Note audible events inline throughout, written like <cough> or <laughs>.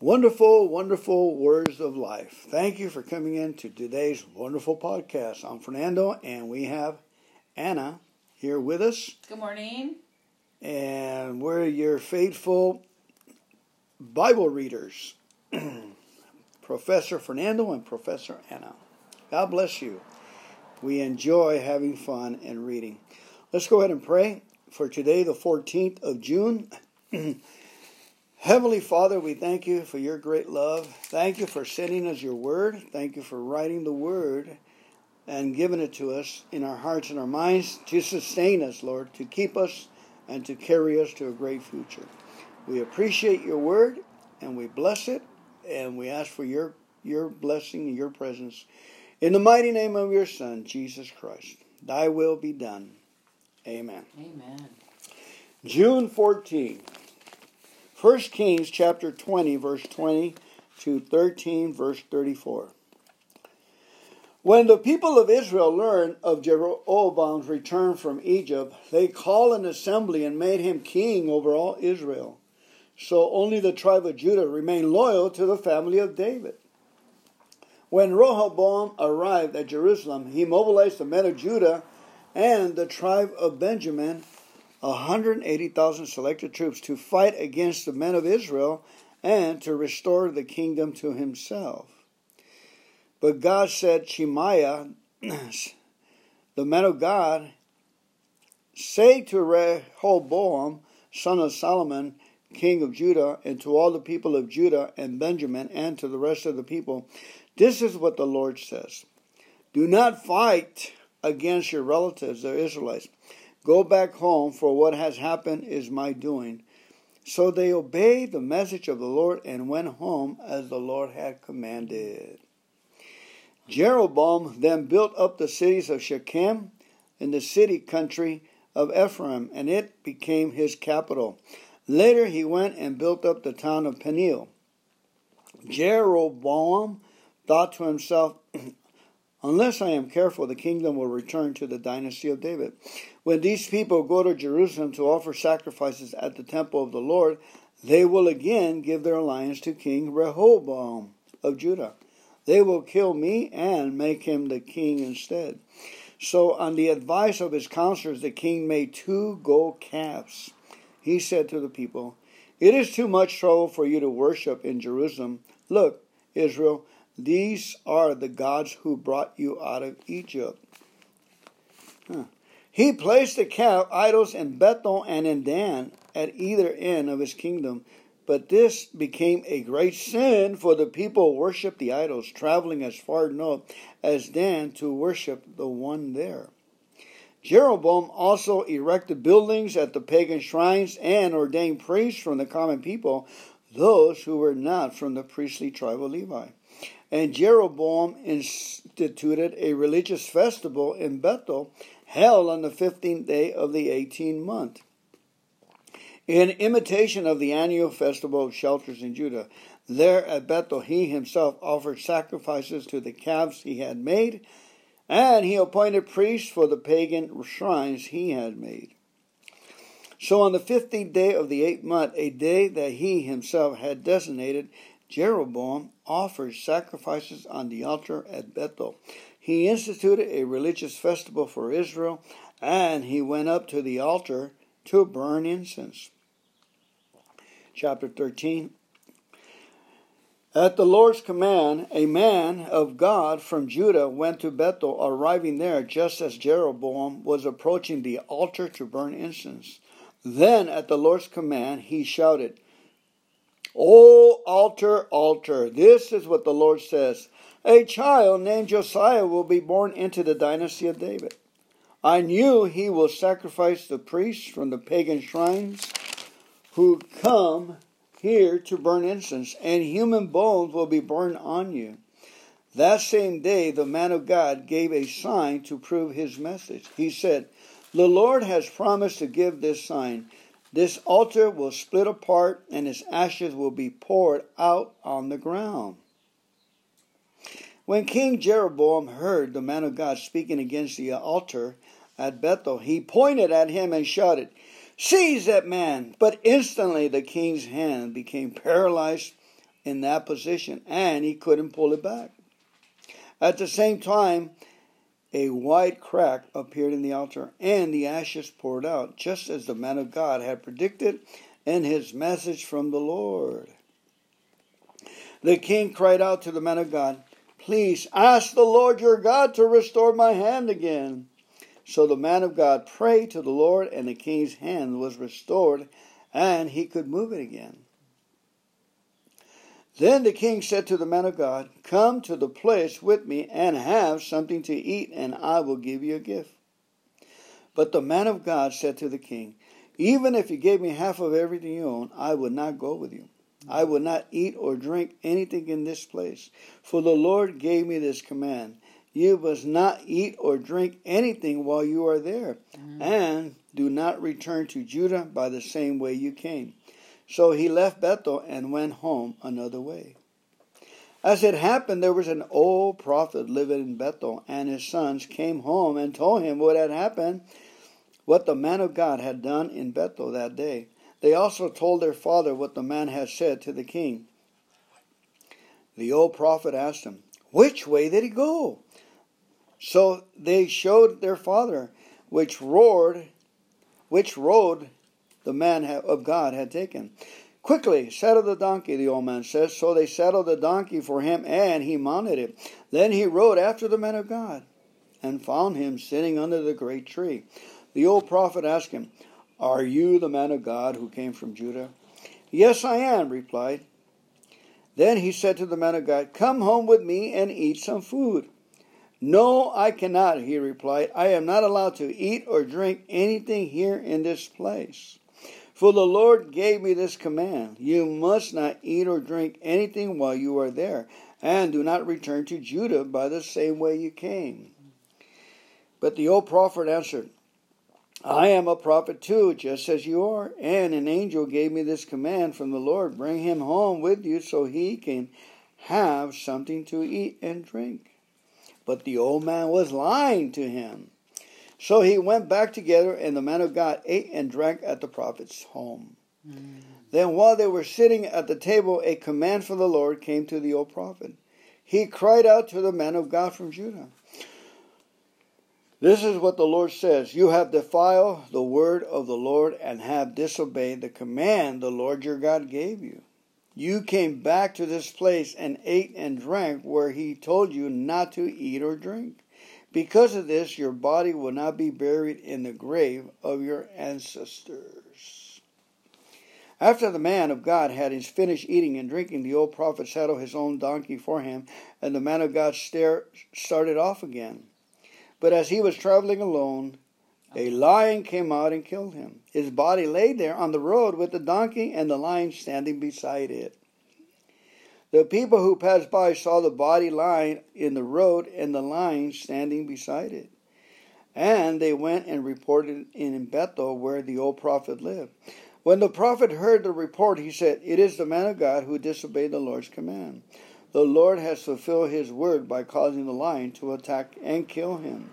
Wonderful, wonderful words of life. Thank you for coming in to today's wonderful podcast. I'm Fernando, and we have Anna here with us. Good morning. And we're your faithful Bible readers, <clears throat> Professor Fernando and Professor Anna. God bless you. We enjoy having fun and reading. Let's go ahead and pray for today, the 14th of June. <clears throat> Heavenly Father, we thank you for your great love. Thank you for sending us your word. Thank you for writing the word and giving it to us in our hearts and our minds to sustain us, Lord, to keep us and to carry us to a great future. We appreciate your word and we bless it and we ask for your your blessing and your presence in the mighty name of your son Jesus Christ. Thy will be done. Amen. Amen. June 14. 1 Kings chapter 20 verse 20 to 13 verse 34. When the people of Israel learned of Jeroboam's return from Egypt, they called an assembly and made him king over all Israel. So only the tribe of Judah remained loyal to the family of David. When Rehoboam arrived at Jerusalem, he mobilized the men of Judah and the tribe of Benjamin, 180,000 selected troops, to fight against the men of Israel and to restore the kingdom to himself. But God said, Shemaiah, <clears throat> the man of God, say to Rehoboam, son of Solomon, king of Judah, and to all the people of Judah and Benjamin, and to the rest of the people, this is what the Lord says Do not fight against your relatives, the Israelites. Go back home, for what has happened is my doing. So they obeyed the message of the Lord and went home as the Lord had commanded. Jeroboam then built up the cities of Shechem in the city country of Ephraim, and it became his capital. Later he went and built up the town of Peniel. Jeroboam thought to himself, <clears throat> Unless I am careful, the kingdom will return to the dynasty of David. When these people go to Jerusalem to offer sacrifices at the temple of the Lord, they will again give their alliance to King Rehoboam of Judah. They will kill me and make him the king instead. So, on the advice of his counselors, the king made two gold calves he said to the people, It is too much trouble for you to worship in Jerusalem. Look, Israel, these are the gods who brought you out of Egypt. Huh. He placed the calf idols in Bethel and in Dan at either end of his kingdom. But this became a great sin, for the people worshiped the idols, traveling as far north as Dan to worship the one there. Jeroboam also erected buildings at the pagan shrines and ordained priests from the common people, those who were not from the priestly tribe of Levi. And Jeroboam instituted a religious festival in Bethel, held on the fifteenth day of the eighteenth month. In imitation of the annual festival of shelters in Judah, there at Bethel he himself offered sacrifices to the calves he had made and he appointed priests for the pagan shrines he had made. So on the fifteenth day of the eighth month, a day that he himself had designated, Jeroboam offered sacrifices on the altar at Bethel. He instituted a religious festival for Israel, and he went up to the altar to burn incense. Chapter 13 at the Lord's command, a man of God from Judah went to Bethel, arriving there just as Jeroboam was approaching the altar to burn incense. Then, at the Lord's command, he shouted, O altar, altar, this is what the Lord says A child named Josiah will be born into the dynasty of David. I knew he will sacrifice the priests from the pagan shrines who come here to burn incense, and human bones will be burned on you. That same day, the man of God gave a sign to prove his message. He said, The Lord has promised to give this sign. This altar will split apart, and its ashes will be poured out on the ground. When King Jeroboam heard the man of God speaking against the altar at Bethel, he pointed at him and shouted, Seize that man! But instantly the king's hand became paralyzed in that position and he couldn't pull it back. At the same time, a wide crack appeared in the altar and the ashes poured out, just as the man of God had predicted in his message from the Lord. The king cried out to the man of God, Please ask the Lord your God to restore my hand again. So the man of God prayed to the Lord, and the king's hand was restored, and he could move it again. Then the king said to the man of God, Come to the place with me and have something to eat, and I will give you a gift. But the man of God said to the king, Even if you gave me half of everything you own, I would not go with you. I will not eat or drink anything in this place, for the Lord gave me this command. You must not eat or drink anything while you are there, mm. and do not return to Judah by the same way you came. So he left Bethel and went home another way. As it happened, there was an old prophet living in Bethel, and his sons came home and told him what had happened, what the man of God had done in Bethel that day. They also told their father what the man had said to the king. The old prophet asked him, Which way did he go? So they showed their father which roared, which road the man of God had taken. Quickly, saddle the donkey, the old man says. So they saddled the donkey for him, and he mounted it. Then he rode after the man of God, and found him sitting under the great tree. The old prophet asked him, Are you the man of God who came from Judah? Yes, I am, replied. Then he said to the man of God, Come home with me and eat some food. No, I cannot, he replied. I am not allowed to eat or drink anything here in this place. For the Lord gave me this command You must not eat or drink anything while you are there, and do not return to Judah by the same way you came. But the old prophet answered, I am a prophet too, just as you are, and an angel gave me this command from the Lord Bring him home with you so he can have something to eat and drink. But the old man was lying to him. So he went back together, and the man of God ate and drank at the prophet's home. Mm. Then, while they were sitting at the table, a command from the Lord came to the old prophet. He cried out to the man of God from Judah. This is what the Lord says You have defiled the word of the Lord and have disobeyed the command the Lord your God gave you. You came back to this place and ate and drank where he told you not to eat or drink. Because of this, your body will not be buried in the grave of your ancestors. After the man of God had finished eating and drinking, the old prophet saddled his own donkey for him, and the man of God started off again. But as he was traveling alone, a lion came out and killed him. His body lay there on the road with the donkey and the lion standing beside it. The people who passed by saw the body lying in the road and the lion standing beside it. And they went and reported in Bethel where the old prophet lived. When the prophet heard the report, he said, It is the man of God who disobeyed the Lord's command. The Lord has fulfilled his word by causing the lion to attack and kill him.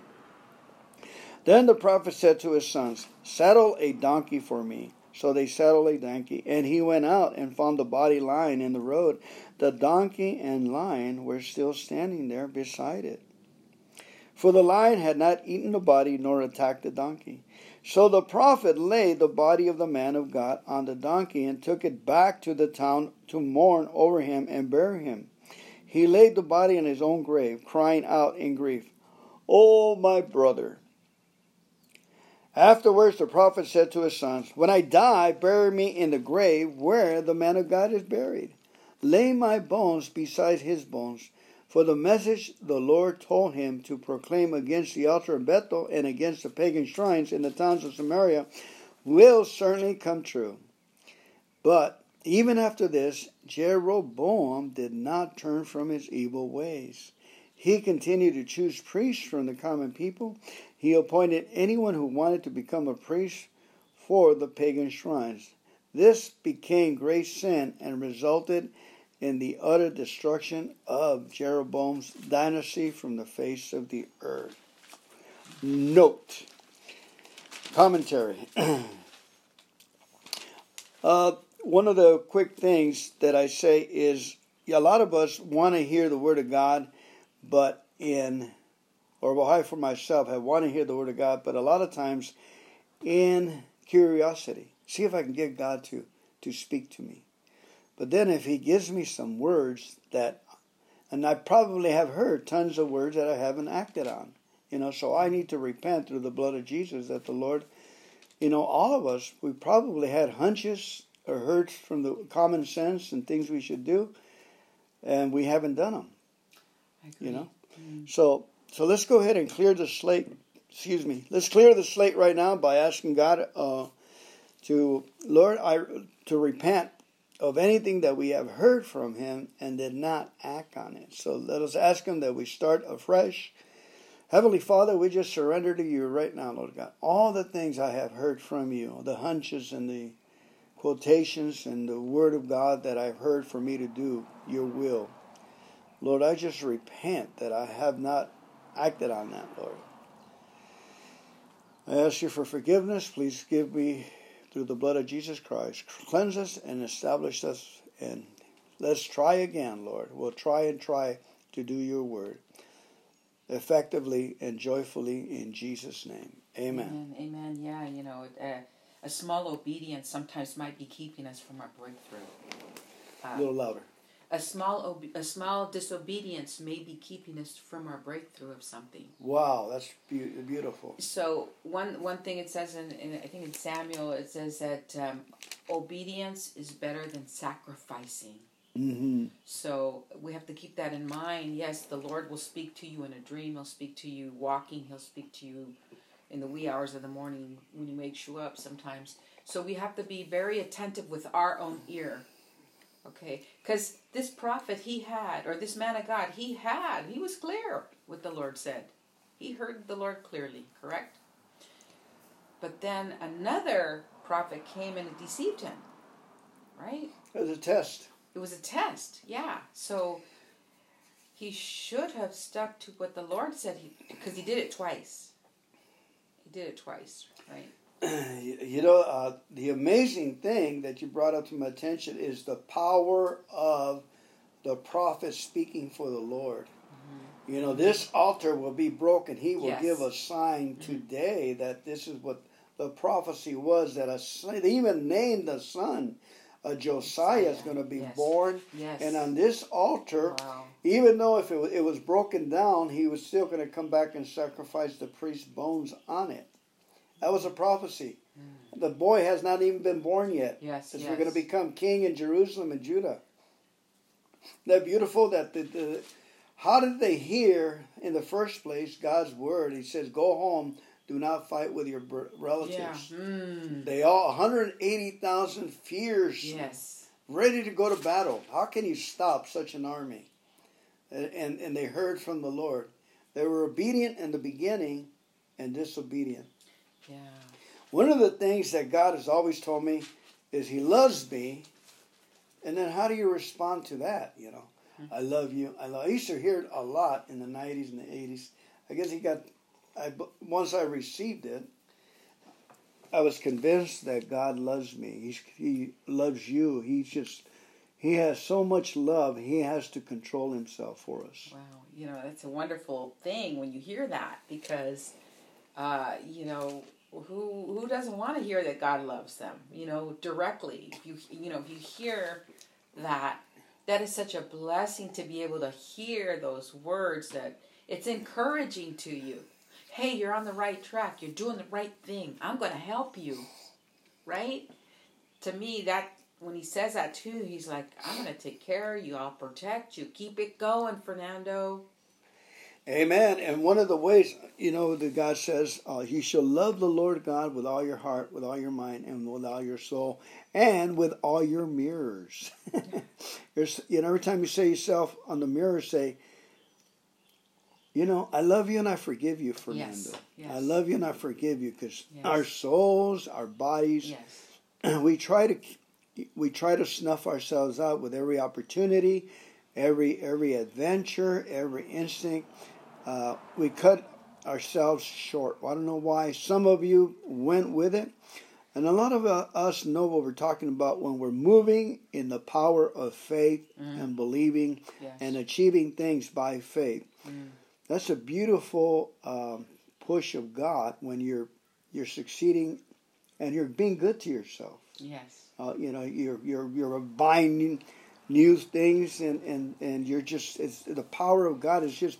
Then the prophet said to his sons, Saddle a donkey for me. So they saddled a donkey, and he went out and found the body lying in the road. The donkey and lion were still standing there beside it. For the lion had not eaten the body nor attacked the donkey. So the prophet laid the body of the man of God on the donkey and took it back to the town to mourn over him and bury him. He laid the body in his own grave, crying out in grief, Oh, my brother! Afterwards, the prophet said to his sons, When I die, bury me in the grave where the man of God is buried. Lay my bones beside his bones. For the message the Lord told him to proclaim against the altar of Bethel and against the pagan shrines in the towns of Samaria will certainly come true. But even after this, Jeroboam did not turn from his evil ways. He continued to choose priests from the common people he appointed anyone who wanted to become a priest for the pagan shrines. This became great sin and resulted in the utter destruction of Jeroboam's dynasty from the face of the earth. Note commentary. <clears throat> uh, one of the quick things that I say is a lot of us want to hear the word of God, but in, or well, I for myself have want to hear the word of God, but a lot of times in curiosity, see if I can get God to to speak to me. But then if He gives me some words that, and I probably have heard tons of words that I haven't acted on, you know, so I need to repent through the blood of Jesus that the Lord, you know, all of us, we probably had hunches or heard from the common sense and things we should do, and we haven't done them. You know, mm. so so let's go ahead and clear the slate. Excuse me. Let's clear the slate right now by asking God uh, to Lord, I to repent of anything that we have heard from Him and did not act on it. So let us ask Him that we start afresh. Heavenly Father, we just surrender to you right now, Lord God. All the things I have heard from you, the hunches and the quotations and the word of God that I've heard for me to do your will. Lord, I just repent that I have not acted on that, Lord. I ask you for forgiveness. Please give me, through the blood of Jesus Christ, cleanse us and establish us. And let's try again, Lord. We'll try and try to do your word effectively and joyfully in Jesus' name. Amen. Amen. Amen. Yeah, you know, uh, a small obedience sometimes might be keeping us from our breakthrough. a little louder. A small ob- a small disobedience may be keeping us from our breakthrough of something. Wow, that's be- beautiful. So one one thing it says in, in I think in Samuel it says that um, obedience is better than sacrificing. Mm-hmm. So we have to keep that in mind. Yes, the Lord will speak to you in a dream. He'll speak to you walking. He'll speak to you in the wee hours of the morning when He wakes you up sometimes. So we have to be very attentive with our own ear. Okay, because this prophet he had, or this man of God, he had, he was clear what the Lord said. He heard the Lord clearly, correct? But then another prophet came and deceived him, right? It was a test. It was a test, yeah. So he should have stuck to what the Lord said, because he, he did it twice. Did it twice, right? <clears throat> You know, uh, the amazing thing that you brought up to my attention is the power of the prophet speaking for the Lord. Mm-hmm. You know, this altar will be broken. He will yes. give a sign mm-hmm. today that this is what the prophecy was that a son, they even named the son a Josiah is going to be yes. born. Yes. And on this altar, wow. Even though if it was, it was broken down, he was still going to come back and sacrifice the priest's bones on it. That was a prophecy. Mm. The boy has not even been born yet. Yes, yes. we're going to become king in Jerusalem and Judah. That beautiful that the, the how did they hear in the first place God's word? He says, "Go home, do not fight with your relatives. Yeah. Mm. They all 180,000 fierce, yes. ready to go to battle. How can you stop such an army? And, and, they heard from the Lord. They were obedient in the beginning and disobedient. Yeah. One of the things that God has always told me is He loves me. And then how do you respond to that? You know, mm-hmm. I love you. I love. I used to hear it a lot in the '90s and the '80s. I guess he got I, once I received it, I was convinced that God loves me. He's, he loves you. He's just, he has so much love, he has to control himself for us. Wow. You know, that's a wonderful thing when you hear that because, uh, you know, who who doesn't want to hear that God loves them? You know, directly. If you you know if you hear that, that is such a blessing to be able to hear those words. That it's encouraging to you hey, you're on the right track. You're doing the right thing. I'm going to help you. Right? To me, that when he says that too, he's like, I'm going to take care of you. I'll protect you. Keep it going, Fernando. Amen. And one of the ways, you know, that God says, uh, you shall love the Lord God with all your heart, with all your mind, and with all your soul, and with all your mirrors. <laughs> you know, every time you say yourself on the mirror, say, you know, I love you and I forgive you, Fernando. Yes, yes. I love you and I forgive you because yes. our souls, our bodies, yes. <clears throat> we try to we try to snuff ourselves out with every opportunity, every every adventure, every instinct. Uh, we cut ourselves short. Well, I don't know why. Some of you went with it. And a lot of uh, us know what we're talking about when we're moving in the power of faith Mm. and believing Yes. and achieving things by faith. Mm. That's a beautiful um, push of God when you're you're succeeding and you're being good to yourself. Yes. Uh, you know, you're you're you're buying new things and and and you're just it's the power of God is just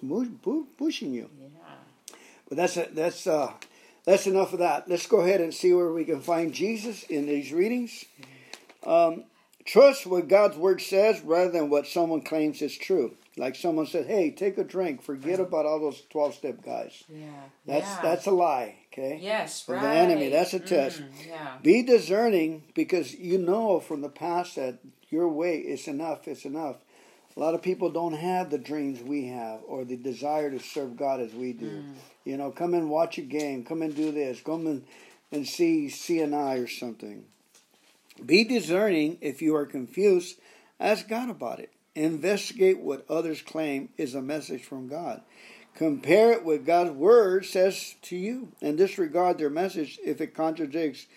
pushing you. Yeah. But that's a, that's uh, that's enough of that. Let's go ahead and see where we can find Jesus in these readings. Um, trust what God's word says rather than what someone claims is true. Like someone said, "Hey, take a drink. Forget about all those twelve-step guys." Yeah. That's yeah. that's a lie. Okay. yes, right. the enemy. That's a test. Mm, yeah. Be discerning because you know from the past that your way is enough. It's enough. A lot of people don't have the dreams we have or the desire to serve God as we do. Mm. You know, come and watch a game. Come and do this. Come and, and see CNI or something. Be discerning if you are confused. Ask God about it. Investigate what others claim is a message from God. Compare it with God's word says to you and disregard their message if it contradicts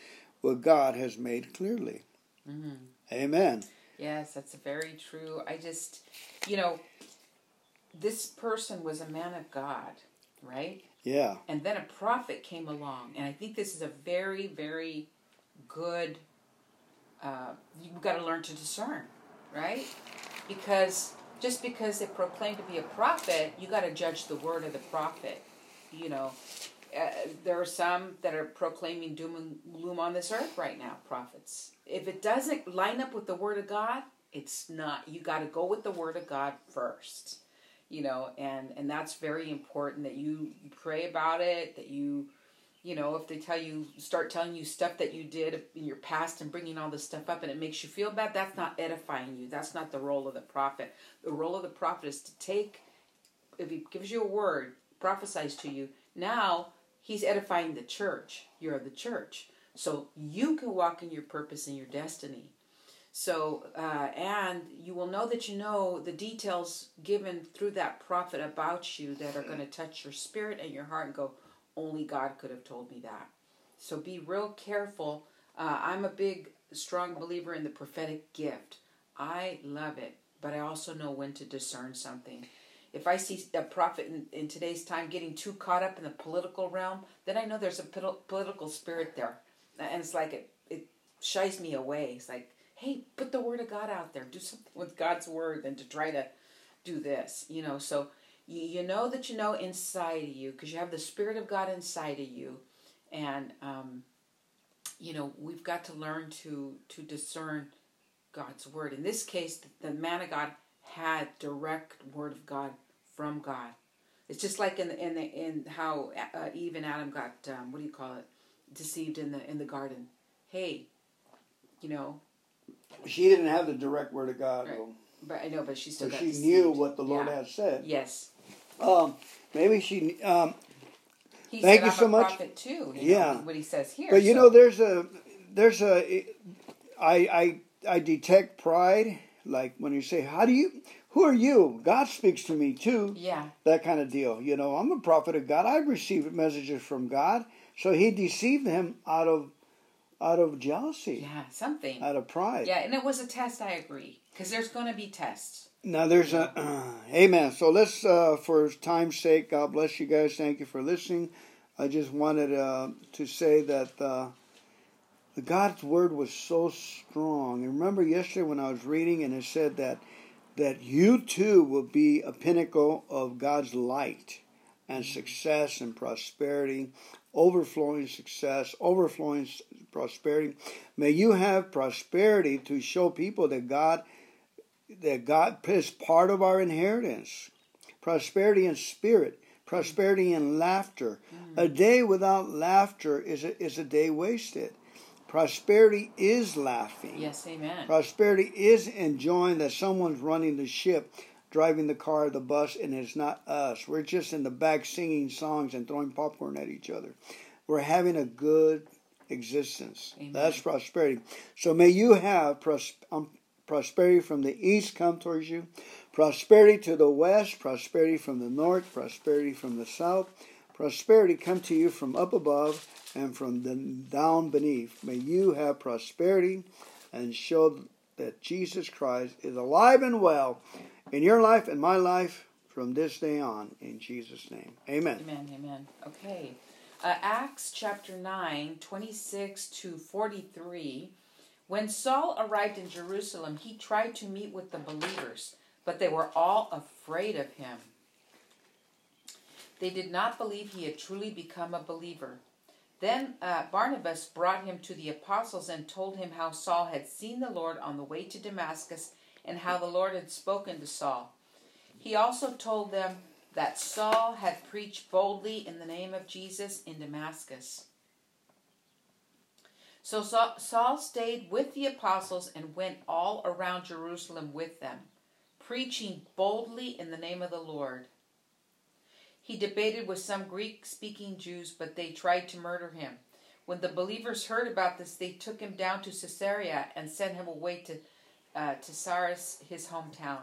what God has made clearly. hmm Amen. Yes, that's very true. I just, you know, this person was a man of God, right? Yeah. And then a prophet came along, and I think this is a very, very good. Uh, you've got to learn to discern, right? Because just because they proclaim to be a prophet, you got to judge the word of the prophet. You know, uh, there are some that are proclaiming doom and gloom on this earth right now. Prophets. If it doesn't line up with the word of God, it's not. You got to go with the word of God first you know and and that's very important that you, you pray about it that you you know if they tell you start telling you stuff that you did in your past and bringing all this stuff up and it makes you feel bad that's not edifying you. That's not the role of the prophet. The role of the prophet is to take if he gives you a word prophesies to you now he's edifying the church. You're the church. So you can walk in your purpose and your destiny. So, uh, and you will know that you know the details given through that prophet about you that are going to touch your spirit and your heart and go, only God could have told me that. So be real careful. Uh, I'm a big, strong believer in the prophetic gift. I love it, but I also know when to discern something. If I see a prophet in, in today's time getting too caught up in the political realm, then I know there's a political spirit there. And it's like it, it shies me away. It's like, hey, put the word of God out there. Do something with God's word than to try to do this. You know, so you know that you know inside of you because you have the Spirit of God inside of you. And, um, you know, we've got to learn to, to discern God's word. In this case, the, the man of God had direct word of God from God. It's just like in the, in the, in how uh, Eve and Adam got um, what do you call it deceived in the in the garden. Hey, you know, She didn't have the direct word of God, Right. though. but I know, but she still But she deceived. knew what the Lord Yeah. had said. Yes, Um, maybe she. Um, he Thank said, you I'm so a much. prophet too. You Yeah. know, what he says here. but you so- know, there's a, there's a, I, I, I detect pride. Like when you say, "How do you? Who are you?" God speaks to me too. yeah, that kind of deal. You know, I'm a prophet of God. I've received messages from God. So he deceived him out of out of jealousy, yeah, something. out of pride. Yeah, and it was a test. I agree, because there's going to be tests. Now there's a <clears throat> amen. So let's uh, for time's sake, God bless you guys. Thank you for listening. I just wanted uh, to say that uh, the God's word was so strong. And remember yesterday when I was reading and it said that that you too will be a pinnacle of God's light and success and prosperity, overflowing success, overflowing prosperity. May you have prosperity to show people that God that God is part of our inheritance. Prosperity in spirit, prosperity in laughter. A day without laughter is a, is a day wasted. Prosperity is laughing. Yes, amen. Prosperity is enjoying that someone's running the ship, driving the car, the bus, and it's not us. We're just in the back singing songs and throwing popcorn at each other. We're having a good existence. Amen. That's prosperity. So may you have pros- um, prosperity from the east come towards you, prosperity to the west, prosperity from the north, prosperity from the south, prosperity come to you from up above and from the down beneath. May you have prosperity and show that Jesus Christ is alive and well in your life and my life from this day on. In Jesus' name. Amen. Amen. Amen. Okay. Uh, Acts chapter 9, 26 to 43. When Saul arrived in Jerusalem, he tried to meet with the believers, but they were all afraid of him. They did not believe he had truly become a believer. Then uh, Barnabas brought him to the apostles and told him how Saul had seen the Lord on the way to Damascus and how the Lord had spoken to Saul. He also told them that Saul had preached boldly in the name of Jesus in Damascus. So Saul stayed with the apostles and went all around Jerusalem with them, preaching boldly in the name of the Lord. He debated with some Greek speaking Jews, but they tried to murder him. When the believers heard about this, they took him down to Caesarea and sent him away to, uh, to Saras, his hometown.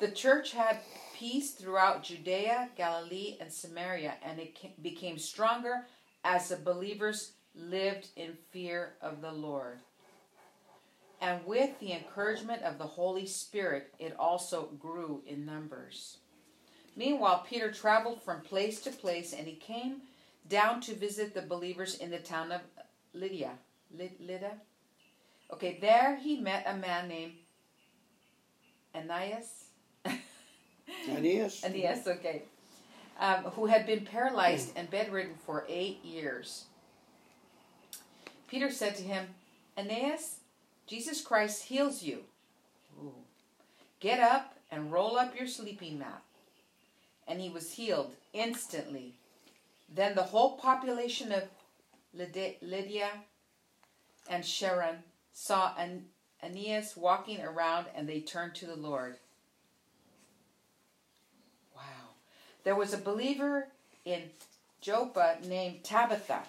The church had peace throughout Judea, Galilee, and Samaria, and it became stronger as the believers lived in fear of the Lord. And with the encouragement of the Holy Spirit, it also grew in numbers. Meanwhile, Peter traveled from place to place, and he came down to visit the believers in the town of Lydia. Lydda? Okay, there he met a man named Ananias. <laughs> Aeneas? Aeneas, okay. Um, who had been paralyzed and bedridden for eight years. Peter said to him, Aeneas, Jesus Christ heals you. Ooh. Get up and roll up your sleeping mat and he was healed instantly. Then the whole population of Lydia and Sharon saw Aeneas walking around and they turned to the Lord. Wow. There was a believer in Joppa named Tabitha,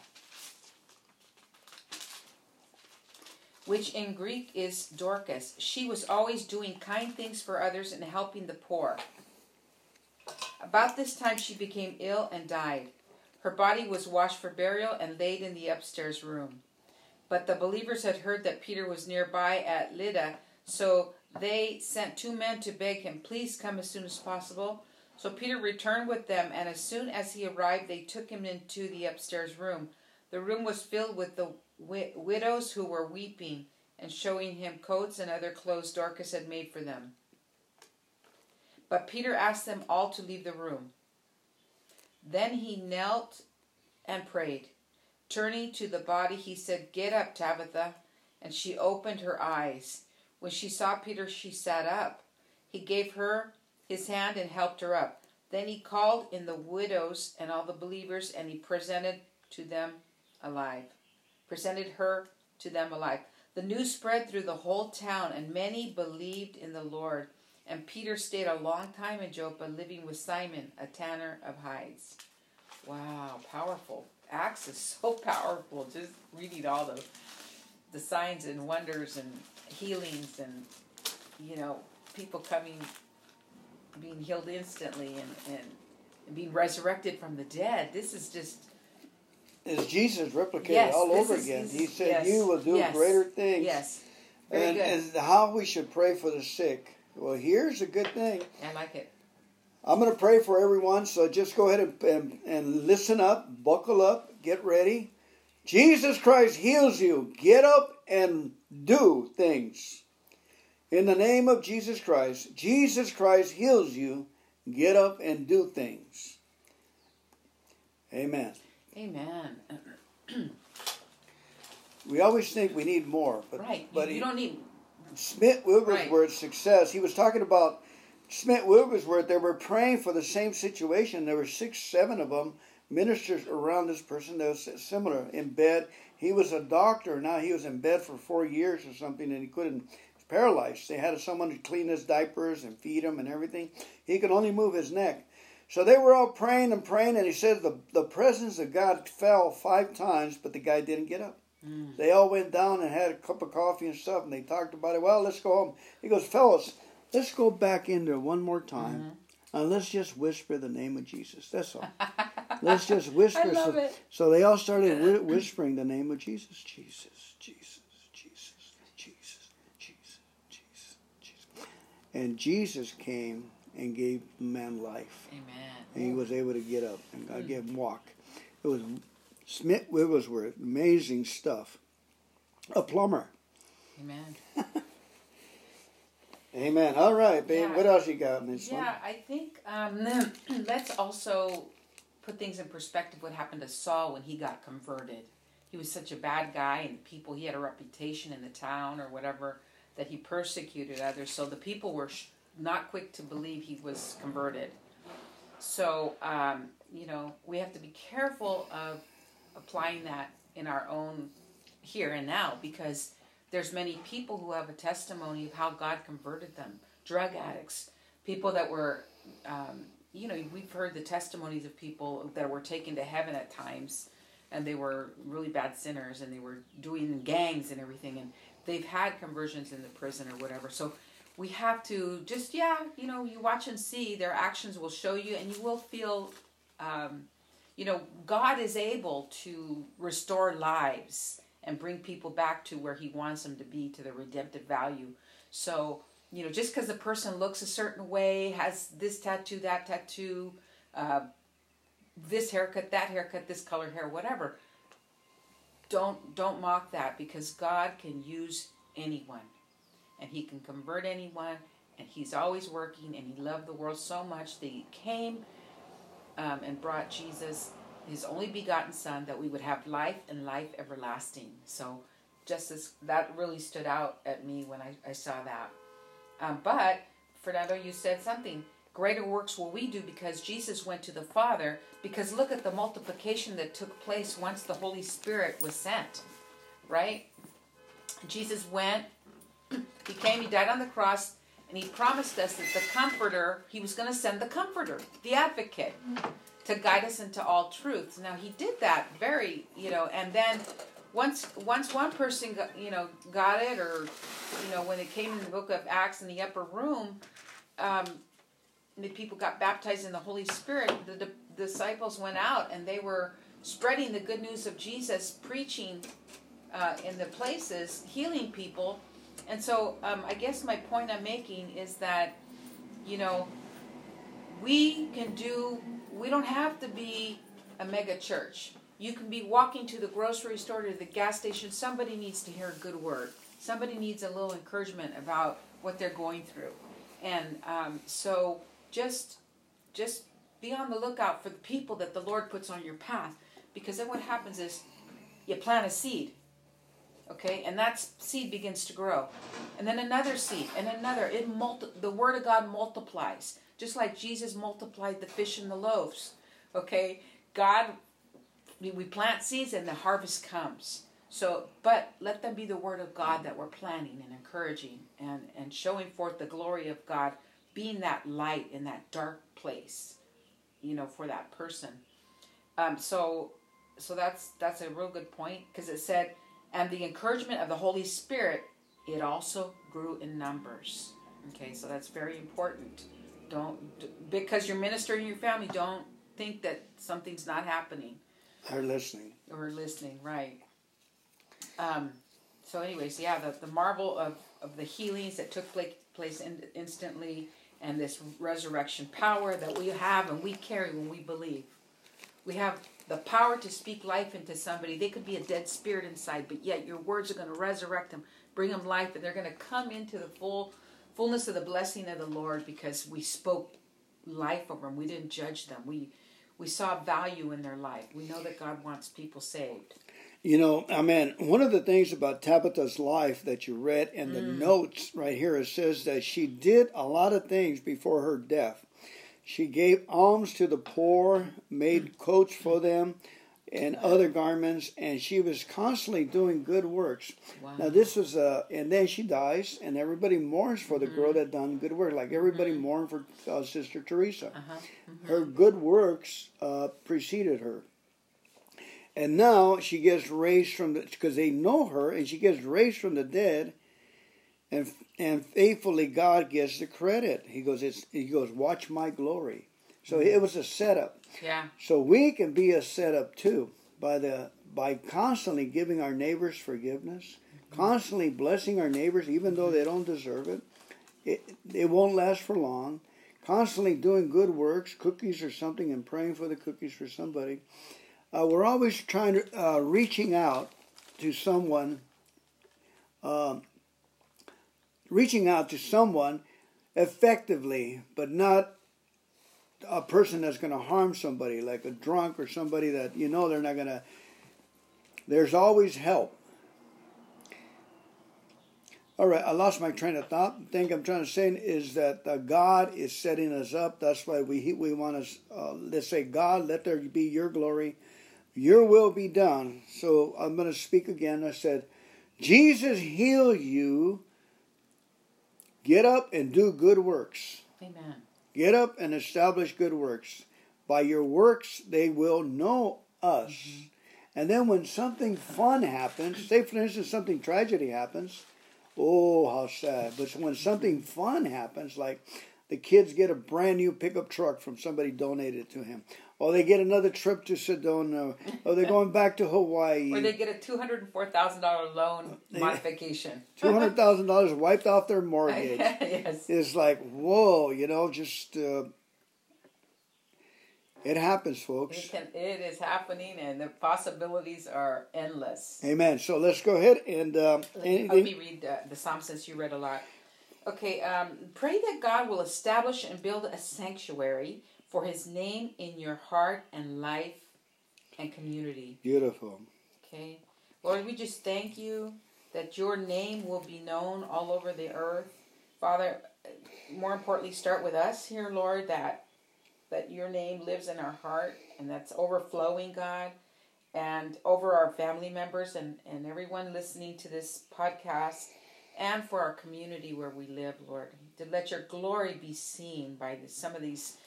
which in Greek is Dorcas. She was always doing kind things for others and helping the poor. About this time she became ill and died. Her body was washed for burial and laid in the upstairs room. But the believers had heard that Peter was nearby at Lydda, so they sent two men to beg him, Please come as soon as possible. So Peter returned with them, and as soon as he arrived, they took him into the upstairs room. The room was filled with the wi- widows who were weeping and showing him coats and other clothes Dorcas had made for them. But Peter asked them all to leave the room. Then he knelt and prayed. Turning to the body, he said, Get up, Tabitha. And she opened her eyes. When she saw Peter, she sat up. He gave her his hand and helped her up. Then he called in the widows and all the believers, and he presented to them alive. Presented her to them alive. The news spread through the whole town, and many believed in the Lord. And Peter stayed a long time in Joppa, living with Simon, a tanner of hides. Wow, powerful. Acts is <laughs> so powerful. Just reading all the the signs and wonders and healings and you know people coming, being healed instantly and and, and being resurrected from the dead. This is just is Jesus replicated yes, all over is, again. He said, yes, "You will do yes, greater things." Yes, and, and how we should pray for the sick. Well, here's a good thing. I like it. I'm going to pray for everyone, so just go ahead and, and, and listen up, buckle up, get ready. Jesus Christ heals you. Get up and do things. In the name of Jesus Christ, Jesus Christ heals you. Get up and do things. Amen. Amen. We always think we need more, but right. but you, you he- don't need. Smith Wigglesworth's Right. success. He was talking about Smith Wigglesworth. They were praying for the same situation. There were six, seven of them ministers around this person that was similar in bed. He was a doctor. Now he was in bed for four years or something, and he couldn't. Paralyzed. They had someone to clean his diapers and feed him and everything. He could only move his neck. So they were all praying and praying, and he said the the presence of God fell five times, but the guy didn't get up. Hmm. They all went down and had a cup of coffee and stuff, and they talked about it. Well, let's go home. He goes, fellas, let's go back in there one more time, mm-hmm. and let's just whisper the name of Jesus. That's all. <laughs> let's just whisper. I love so, it. so they all started whi- <clears throat> whispering the name of Jesus, Jesus, Jesus, Jesus, Jesus, Jesus, Jesus, Jesus. And Jesus came and gave man life. Amen. And he was able to get up and. God gave him walk. It was Smith Wigglesworth, amazing stuff. A plumber. Amen. <laughs> Amen. All right, babe. Yeah. What else you got in this Yeah, I think um, <clears throat> let's also put things in perspective. What happened to Saul when he got converted? He was such a bad guy, and people he had a reputation in the town or whatever that he persecuted others. So the people were sh- not quick to believe he was converted. So um, you know we have to be careful of applying that in our own here and now because there's many people who have a testimony of how God converted them. Drug addicts, people that were, um, you know, we've heard the testimonies of people that were taken to heaven at times, and they were really bad sinners, and they were doing gangs and everything, and they've had conversions in the prison or whatever. So we have to just, yeah, you know, you watch and see. Their actions will show you, and you will feel. Um, you know, God is able to restore lives and bring people back to where He wants them to be, to the redemptive value. So, you know, just because the person looks a certain way, has this tattoo, that tattoo, uh, this haircut, that haircut, this color hair, whatever, don't don't mock that because God can use anyone, and He can convert anyone, and He's always working, and He loved the world so much that He came um, and brought Jesus, his only begotten Son, that we would have life and life everlasting. So, just as that really stood out at me when I, I saw that. Um, but, Fernando, you said something. Greater works will we do because Jesus went to the Father. Because look at the multiplication that took place once the Holy Spirit was sent, right? Jesus went, he came, he died on the cross, and he promised us that the comforter he was going to send the comforter the advocate to guide us into all truths. Now he did that very you know and then once once one person got, you know got it or you know when it came in the book of acts in the upper room um, the people got baptized in the holy spirit the di- disciples went out and they were spreading the good news of jesus preaching uh, in the places healing people and so um, I guess my point I'm making is that, you know, we can do, we don't have to be a mega church. You can be walking to the grocery store, to the gas station. Somebody needs to hear a good word. Somebody needs a little encouragement about what they're going through. And um, so just, just be on the lookout for the people that the Lord puts on your path. Because then what happens is you plant a seed okay? And that seed begins to grow. And then another seed and another. It multi- the word of god multiplies just like jesus multiplied the fish and the loaves okay? God we plant seeds and the harvest comes. So but let them be the word of god that we're planting and encouraging and and showing forth the glory of god being that light in that dark place you know for that person. Um so so that's that's a real good point because it said and the encouragement of the Holy Spirit, it also grew in numbers. Okay, so that's very important. Don't because you're ministering your family. Don't think that something's not happening They're listening. or listening. Right. Um. So, anyways, yeah, the the marvel of of the healings that took place place in, instantly, and this resurrection power that we have and we carry when we believe. We have the power to speak life into somebody. They could be a dead spirit inside, but yet your words are going to resurrect them, bring them life, and they're going to come into the full fullness of the blessing of the Lord because we spoke life over them. We didn't judge them. We we saw value in their life. We know that God wants people saved. You know, I mean, one of the things about Tabitha's life that you read in the mm. notes right here, it says that she did a lot of things before her death. She gave alms to the poor, made coats for them, and other garments, and she was constantly doing good works. Wow. Now this was uh, and then she dies, and everybody mourns for the girl that done good work. Like everybody mourned for uh, Sister Teresa. Uh-huh. Her good works uh, preceded her, and now she gets raised from the because they know her, and she gets raised from the dead, and and faithfully God gets the credit. He goes, it's, he goes, watch my glory. So it was a setup. Yeah. So we can be a setup too by the by constantly giving our neighbors forgiveness, constantly blessing our neighbors even though they don't deserve it. It it won't last for long. Constantly doing good works, cookies or something, and praying for the cookies for somebody. Uh, we're always trying to uh, reaching out to someone, um, reaching out to someone effectively, but not a person that's going to harm somebody, like a drunk or somebody that you know they're not going to. There's always help. All right, I lost my train of thought. The thing I'm trying to say is that uh, God is setting us up. That's why we we want to uh, let's say, God, let there be Your glory, Your will be done. So I'm going to speak again. I said, Jesus heal you. Get up and do good works. Amen. Get up and establish good works. By your works, they will know us. Mm-hmm. And then when something fun happens, say for instance, something tragedy happens, oh, how sad. But when something fun happens, like the kids get a brand new pickup truck from somebody donated to him, or they get another trip to Sedona, or they're going back to Hawaii. Or they get a two hundred and four thousand dollar loan modification. <laughs> two hundred thousand dollars wiped off their mortgage. <laughs> yes. It's like whoa, you know, just uh, it happens, folks. It, can, it is happening, and the possibilities are endless. Amen. So let's go ahead and um, let, me, let me read uh, the psalm since you read a lot. Okay, um, pray that God will establish and build a sanctuary for his name in your heart and life and community. Beautiful. Okay. Lord, we just thank you that your name will be known all over the earth. Father, more importantly, start with us here, Lord, that that your name lives in our heart and that's overflowing, God, and over our family members and, and everyone listening to this podcast and for our community where we live, Lord. To let your glory be seen by the, some of these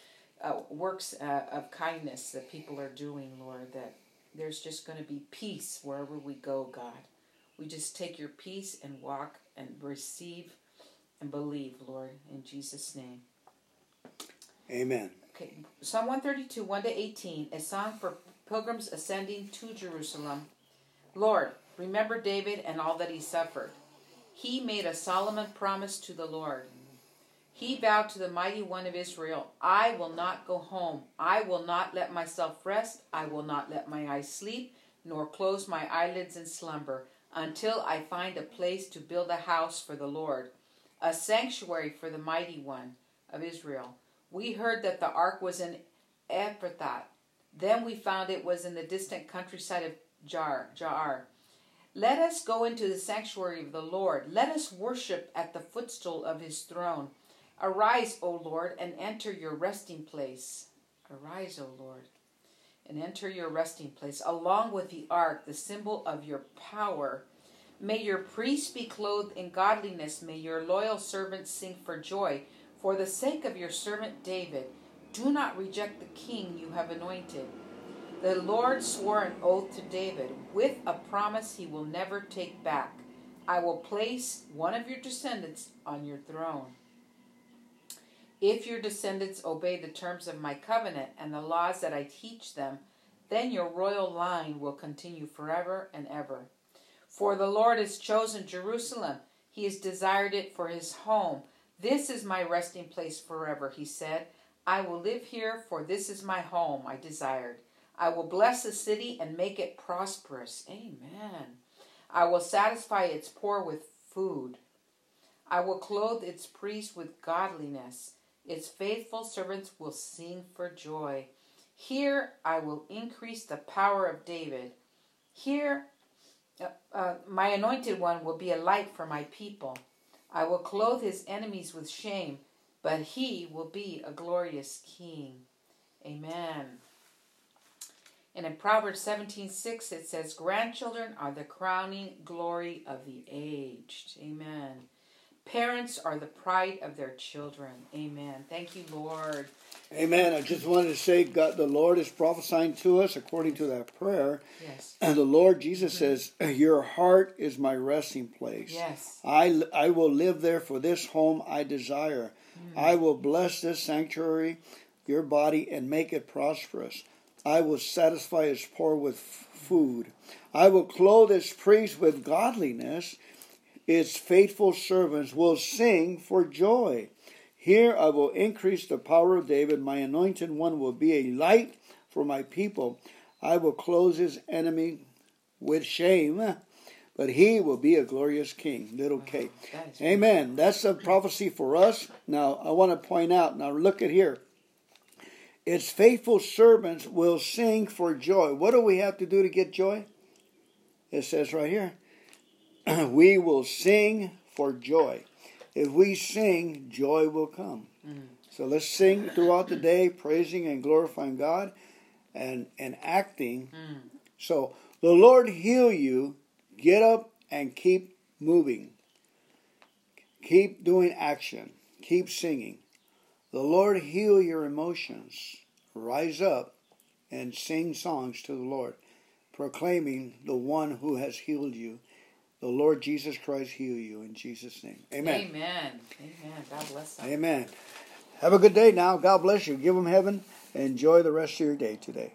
uh, works uh, of kindness that people are doing, Lord, that there's just going to be peace wherever we go, God. We just take your peace and walk and receive and believe, Lord, in Jesus' name. Amen. Okay, Psalm 132, 1 to 18, a song for pilgrims ascending to Jerusalem. Lord, remember David and all that he suffered. He made a solemn promise to the Lord he vowed to the mighty one of Israel, I will not go home. I will not let myself rest. I will not let my eyes sleep, nor close my eyelids in slumber, until I find a place to build a house for the Lord, a sanctuary for the mighty one of Israel. We heard that the ark was in Ephrathah. Then we found it was in the distant countryside of Jaar. Jaar. Let us go into the sanctuary of the Lord. Let us worship at the footstool of his throne. Arise, O Lord, and enter your resting place. Arise, O Lord, and enter your resting place, along with the ark, the symbol of your power. May your priests be clothed in godliness. May your loyal servants sing for joy. For the sake of your servant David, do not reject the king you have anointed. The Lord swore an oath to David with a promise he will never take back. I will place one of your descendants on your throne. If your descendants obey the terms of my covenant and the laws that I teach them, then your royal line will continue forever and ever. For the Lord has chosen Jerusalem, he has desired it for his home. This is my resting place forever, he said. I will live here, for this is my home I desired. I will bless the city and make it prosperous. Amen. I will satisfy its poor with food. I will clothe its priests with godliness its faithful servants will sing for joy. Here I will increase the power of David. Here uh, uh, my anointed one will be a light for my people. I will clothe his enemies with shame, but he will be a glorious king. Amen. And in Proverbs 17:6 it says, "Grandchildren are the crowning glory of the aged." Amen. Parents are the pride of their children. Amen. Thank you, Lord. Amen. I just wanted to say, God, the Lord is prophesying to us according to that prayer. Yes. And the Lord Jesus mm-hmm. says, "Your heart is my resting place. Yes. I I will live there for this home I desire. Mm-hmm. I will bless this sanctuary. your body and make it prosperous. I will satisfy his poor with food. I will clothe his priests with godliness. Its faithful servants will sing for joy. Here I will increase the power of David. My anointed one will be a light for my people. I will close his enemy with shame, but he will be a glorious king. Little K. Amen. That's a prophecy for us. Now, I want to point out, now look at here. Its faithful servants will sing for joy. What do we have to do to get joy? It says right here, <clears throat> we will sing for joy. If we sing, joy will come. Mm. So let's sing throughout the day, praising and glorifying God and, and acting. Mm. So the Lord heal you. Get up and keep moving. Keep doing action. Keep singing. The Lord heal your emotions. Rise up and sing songs to the Lord, proclaiming the one who has healed you. The Lord Jesus Christ heal you in Jesus' name. Amen. Amen. Amen. God bless them. Amen. Have a good day now. God bless you. Give them heaven. Enjoy the rest of your day today.